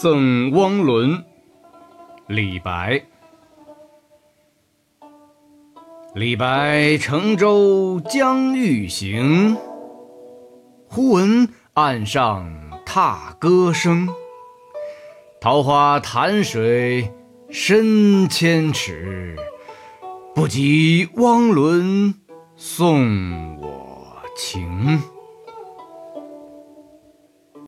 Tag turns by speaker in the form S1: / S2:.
S1: 赠汪伦。李白。李白乘舟将欲行忽闻岸上踏歌声。桃花潭水深千尺不及汪伦送我情。